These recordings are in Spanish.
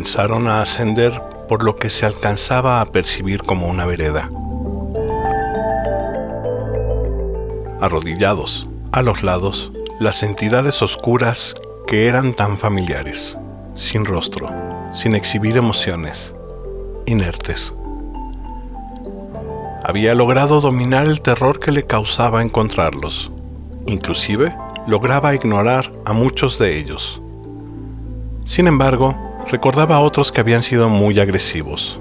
comenzaron a ascender por lo que se alcanzaba a percibir como una vereda. Arrodillados, a los lados, las entidades oscuras que eran tan familiares, sin rostro, sin exhibir emociones, inertes. Había logrado dominar el terror que le causaba encontrarlos. Inclusive, lograba ignorar a muchos de ellos. Sin embargo, recordaba a otros que habían sido muy agresivos.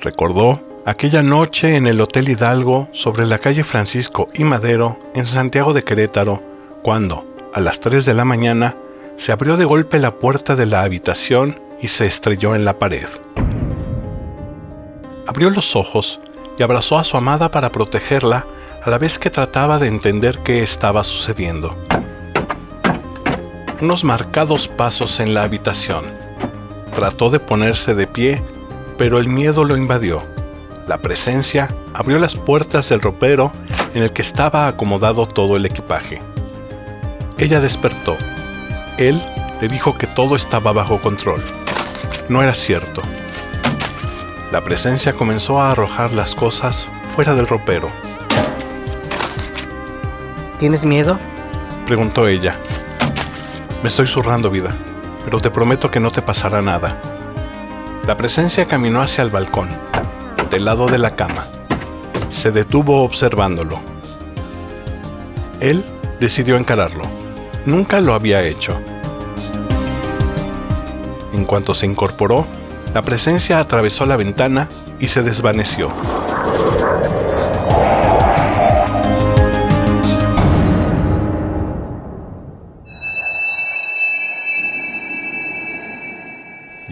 Recordó aquella noche en el Hotel Hidalgo sobre la calle Francisco y Madero en Santiago de Querétaro, cuando, a las 3 de la mañana, se abrió de golpe la puerta de la habitación y se estrelló en la pared. Abrió los ojos y abrazó a su amada para protegerla a la vez que trataba de entender qué estaba sucediendo. Unos marcados pasos en la habitación. Trató de ponerse de pie, pero el miedo lo invadió. La presencia abrió las puertas del ropero en el que estaba acomodado todo el equipaje. Ella despertó. Él le dijo que todo estaba bajo control. No era cierto. La presencia comenzó a arrojar las cosas fuera del ropero. ¿Tienes miedo? Preguntó ella. Me estoy zurrando, vida, pero te prometo que no te pasará nada. La presencia caminó hacia el balcón, del lado de la cama. Se detuvo observándolo. Él decidió encararlo. Nunca lo había hecho. En cuanto se incorporó, la presencia atravesó la ventana y se desvaneció.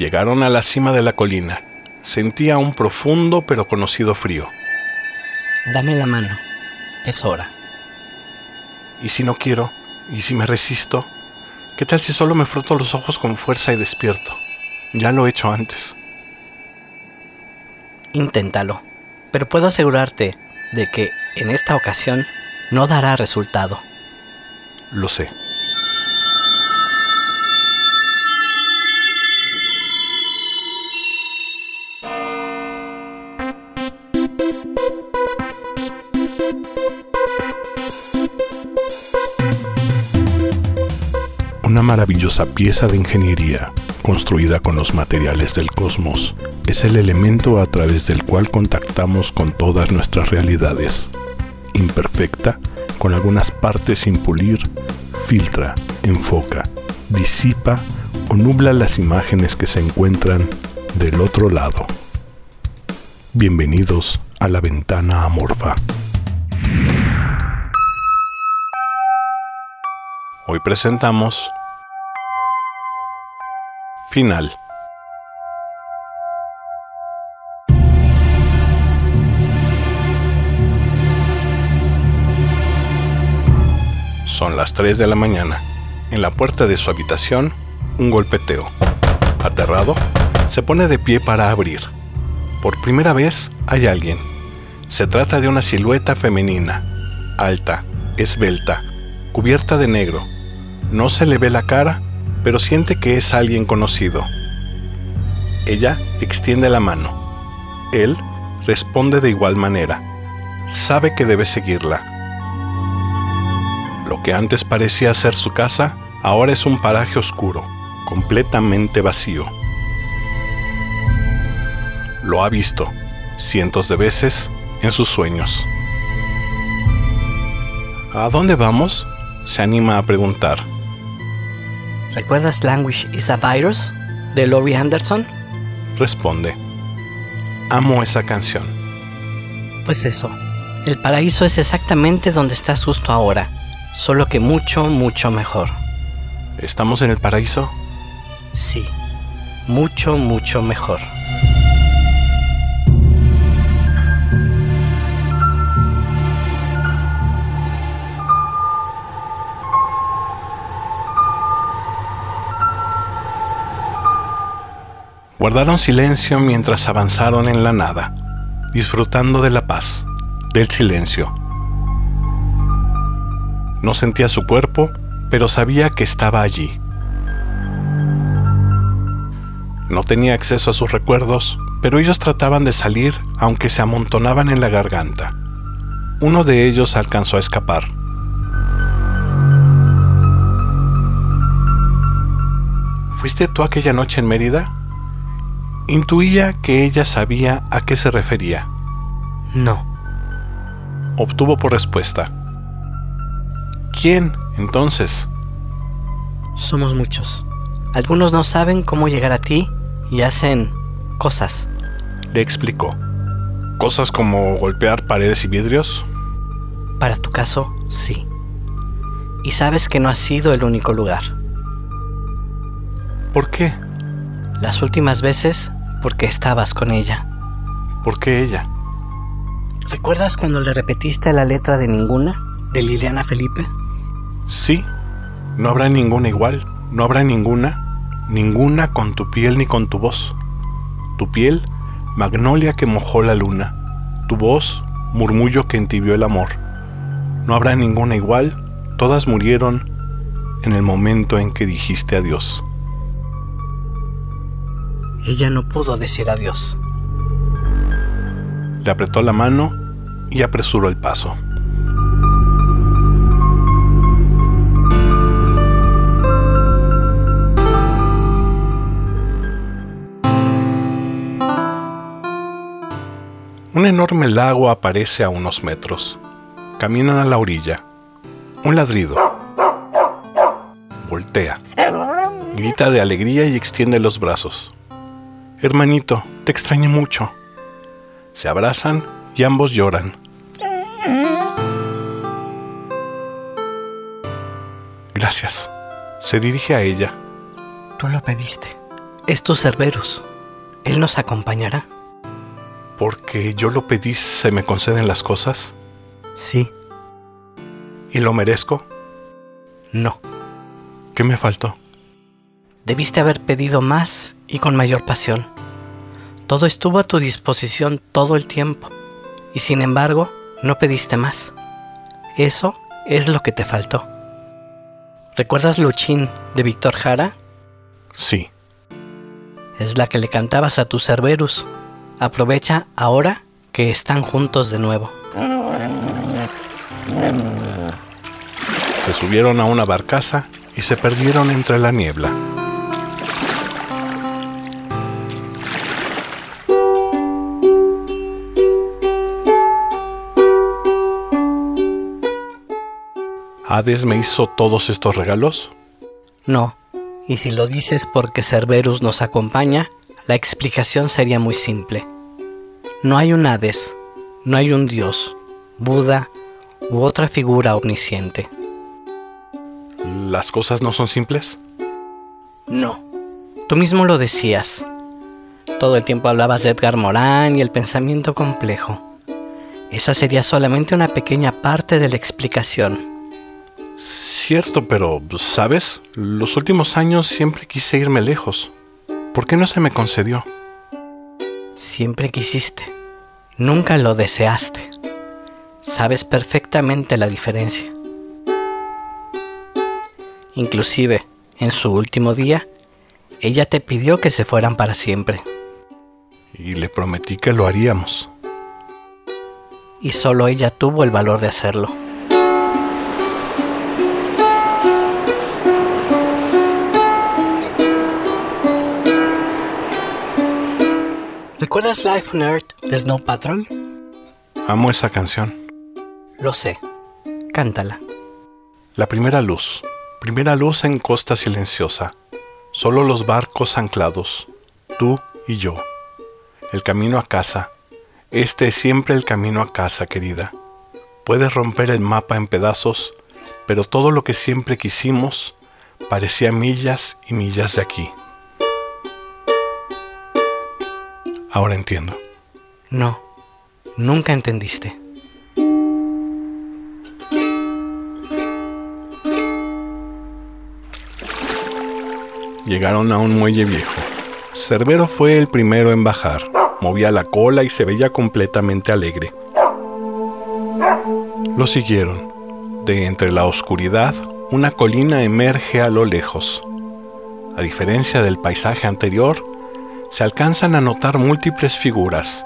Llegaron a la cima de la colina. Sentía un profundo pero conocido frío. Dame la mano. Es hora. ¿Y si no quiero? ¿Y si me resisto? ¿Qué tal si solo me froto los ojos con fuerza y despierto? Ya lo he hecho antes. Inténtalo, pero puedo asegurarte de que en esta ocasión no dará resultado. Lo sé. Maravillosa pieza de ingeniería, construida con los materiales del cosmos, es el elemento a través del cual contactamos con todas nuestras realidades. Imperfecta, con algunas partes sin pulir, filtra, enfoca, disipa o nubla las imágenes que se encuentran del otro lado. Bienvenidos a la ventana amorfa. Hoy presentamos Final. Son las 3 de la mañana. En la puerta de su habitación, un golpeteo. Aterrado, se pone de pie para abrir. Por primera vez hay alguien. Se trata de una silueta femenina, alta, esbelta, cubierta de negro. No se le ve la cara, pero siente que es alguien conocido. Ella extiende la mano. Él responde de igual manera. Sabe que debe seguirla. Lo que antes parecía ser su casa, ahora es un paraje oscuro, completamente vacío. Lo ha visto cientos de veces en sus sueños. ¿A dónde vamos? Se anima a preguntar. ¿Recuerdas Language is a Virus de Laurie Anderson? Responde. Amo esa canción. Pues eso, el paraíso es exactamente donde estás justo ahora, solo que mucho, mucho mejor. ¿Estamos en el paraíso? Sí, mucho, mucho mejor. Guardaron silencio mientras avanzaron en la nada, disfrutando de la paz, del silencio. No sentía su cuerpo, pero sabía que estaba allí. No tenía acceso a sus recuerdos, pero ellos trataban de salir aunque se amontonaban en la garganta. Uno de ellos alcanzó a escapar. ¿Fuiste tú aquella noche en Mérida? Intuía que ella sabía a qué se refería. No. Obtuvo por respuesta. ¿Quién, entonces? Somos muchos. Algunos no saben cómo llegar a ti y hacen cosas. Le explicó. ¿Cosas como golpear paredes y vidrios? Para tu caso, sí. Y sabes que no ha sido el único lugar. ¿Por qué? Las últimas veces porque estabas con ella. ¿Por qué ella? ¿Recuerdas cuando le repetiste la letra de ninguna? ¿De Liliana Felipe? Sí. No habrá ninguna igual. No habrá ninguna. Ninguna con tu piel ni con tu voz. Tu piel, magnolia que mojó la luna. Tu voz, murmullo que entibió el amor. No habrá ninguna igual. Todas murieron en el momento en que dijiste adiós. Ella no pudo decir adiós. Le apretó la mano y apresuró el paso. Un enorme lago aparece a unos metros. Caminan a la orilla. Un ladrido. Voltea. Grita de alegría y extiende los brazos. Hermanito, te extrañé mucho. Se abrazan y ambos lloran. Gracias. Se dirige a ella. Tú lo pediste. Es tu Cerberus. Él nos acompañará. Porque yo lo pedí, ¿se me conceden las cosas? Sí. ¿Y lo merezco? No. ¿Qué me faltó? Debiste haber pedido más y con mayor pasión. Todo estuvo a tu disposición todo el tiempo, y sin embargo no pediste más. Eso es lo que te faltó. ¿Recuerdas Luchín de Víctor Jara? Sí. Es la que le cantabas a tu Cerberus. Aprovecha ahora que están juntos de nuevo. Se subieron a una barcaza y se perdieron entre la niebla. ¿Hades me hizo todos estos regalos? No. Y si lo dices porque Cerberus nos acompaña, la explicación sería muy simple. No hay un Hades, no hay un dios, Buda u otra figura omnisciente. ¿Las cosas no son simples? No. Tú mismo lo decías. Todo el tiempo hablabas de Edgar Morán y el pensamiento complejo. Esa sería solamente una pequeña parte de la explicación. Cierto, pero, ¿sabes? Los últimos años siempre quise irme lejos. ¿Por qué no se me concedió? Siempre quisiste. Nunca lo deseaste. Sabes perfectamente la diferencia. Inclusive, en su último día, ella te pidió que se fueran para siempre. Y le prometí que lo haríamos. Y solo ella tuvo el valor de hacerlo. ¿Recuerdas Life on Earth de Snow Patrol? Amo esa canción. Lo sé. Cántala. La primera luz. Primera luz en costa silenciosa. Solo los barcos anclados. Tú y yo. El camino a casa. Este es siempre el camino a casa, querida. Puedes romper el mapa en pedazos, pero todo lo que siempre quisimos parecía millas y millas de aquí. Ahora entiendo. No, nunca entendiste. Llegaron a un muelle viejo. Cerbero fue el primero en bajar. Movía la cola y se veía completamente alegre. Lo siguieron. De entre la oscuridad, una colina emerge a lo lejos. A diferencia del paisaje anterior, se alcanzan a notar múltiples figuras,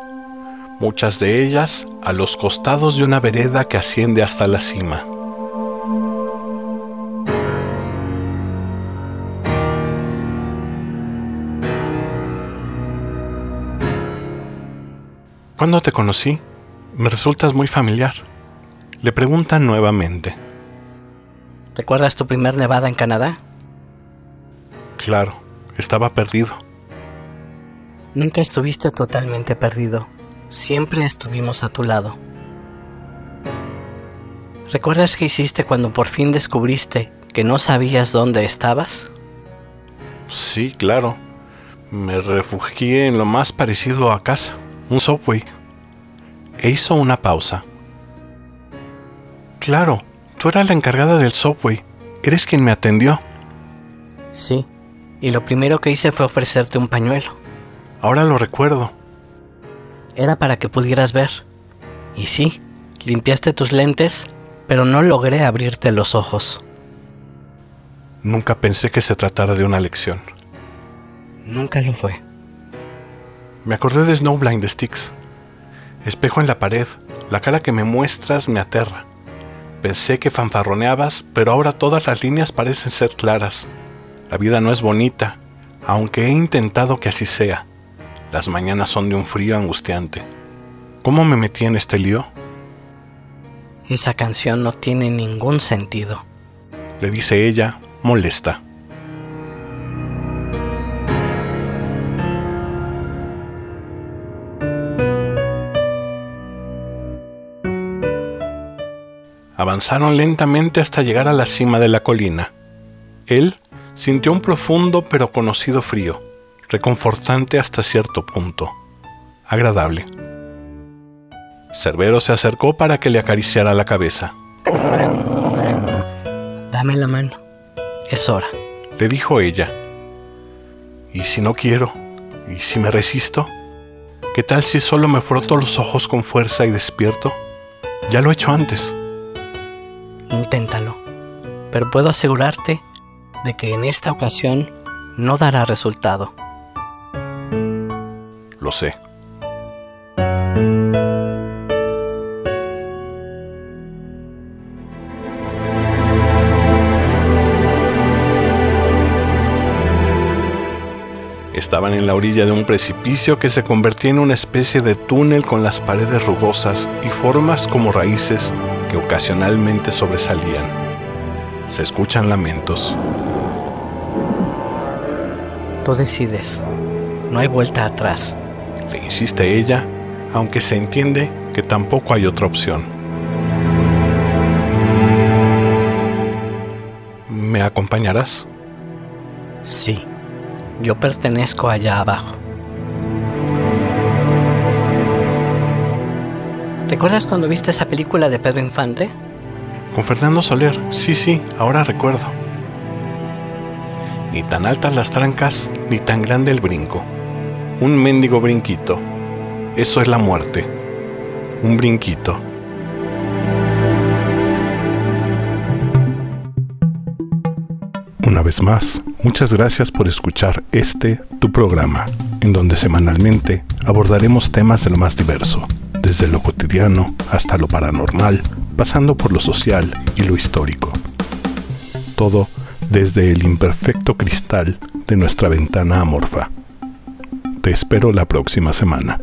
muchas de ellas a los costados de una vereda que asciende hasta la cima. Cuando te conocí, me resultas muy familiar. Le preguntan nuevamente. ¿Recuerdas tu primer nevada en Canadá? Claro, estaba perdido. Nunca estuviste totalmente perdido. Siempre estuvimos a tu lado. ¿Recuerdas qué hiciste cuando por fin descubriste que no sabías dónde estabas? Sí, claro. Me refugié en lo más parecido a casa, un subway. E hizo una pausa. Claro, tú eras la encargada del subway. Eres quien me atendió. Sí, y lo primero que hice fue ofrecerte un pañuelo. Ahora lo recuerdo. Era para que pudieras ver. Y sí, limpiaste tus lentes, pero no logré abrirte los ojos. Nunca pensé que se tratara de una lección. Nunca lo fue. Me acordé de Snowblind Sticks. Espejo en la pared, la cara que me muestras me aterra. Pensé que fanfarroneabas, pero ahora todas las líneas parecen ser claras. La vida no es bonita, aunque he intentado que así sea. Las mañanas son de un frío angustiante. ¿Cómo me metí en este lío? Esa canción no tiene ningún sentido. Le dice ella, molesta. Avanzaron lentamente hasta llegar a la cima de la colina. Él sintió un profundo pero conocido frío reconfortante hasta cierto punto, agradable. Cerbero se acercó para que le acariciara la cabeza. Dame la mano. Es hora. Le dijo ella. ¿Y si no quiero? ¿Y si me resisto? ¿Qué tal si solo me froto los ojos con fuerza y despierto? Ya lo he hecho antes. Inténtalo. Pero puedo asegurarte de que en esta ocasión no dará resultado lo sé. Estaban en la orilla de un precipicio que se convertía en una especie de túnel con las paredes rugosas y formas como raíces que ocasionalmente sobresalían. Se escuchan lamentos. Tú decides. No hay vuelta atrás le insiste ella, aunque se entiende que tampoco hay otra opción. ¿Me acompañarás? Sí, yo pertenezco allá abajo. ¿Recuerdas cuando viste esa película de Pedro Infante? Con Fernando Soler, sí, sí, ahora recuerdo. Ni tan altas las trancas, ni tan grande el brinco un mendigo brinquito. Eso es la muerte. Un brinquito. Una vez más, muchas gracias por escuchar este, tu programa, en donde semanalmente abordaremos temas de lo más diverso, desde lo cotidiano hasta lo paranormal, pasando por lo social y lo histórico. Todo desde el imperfecto cristal de nuestra ventana amorfa. Te espero la próxima semana.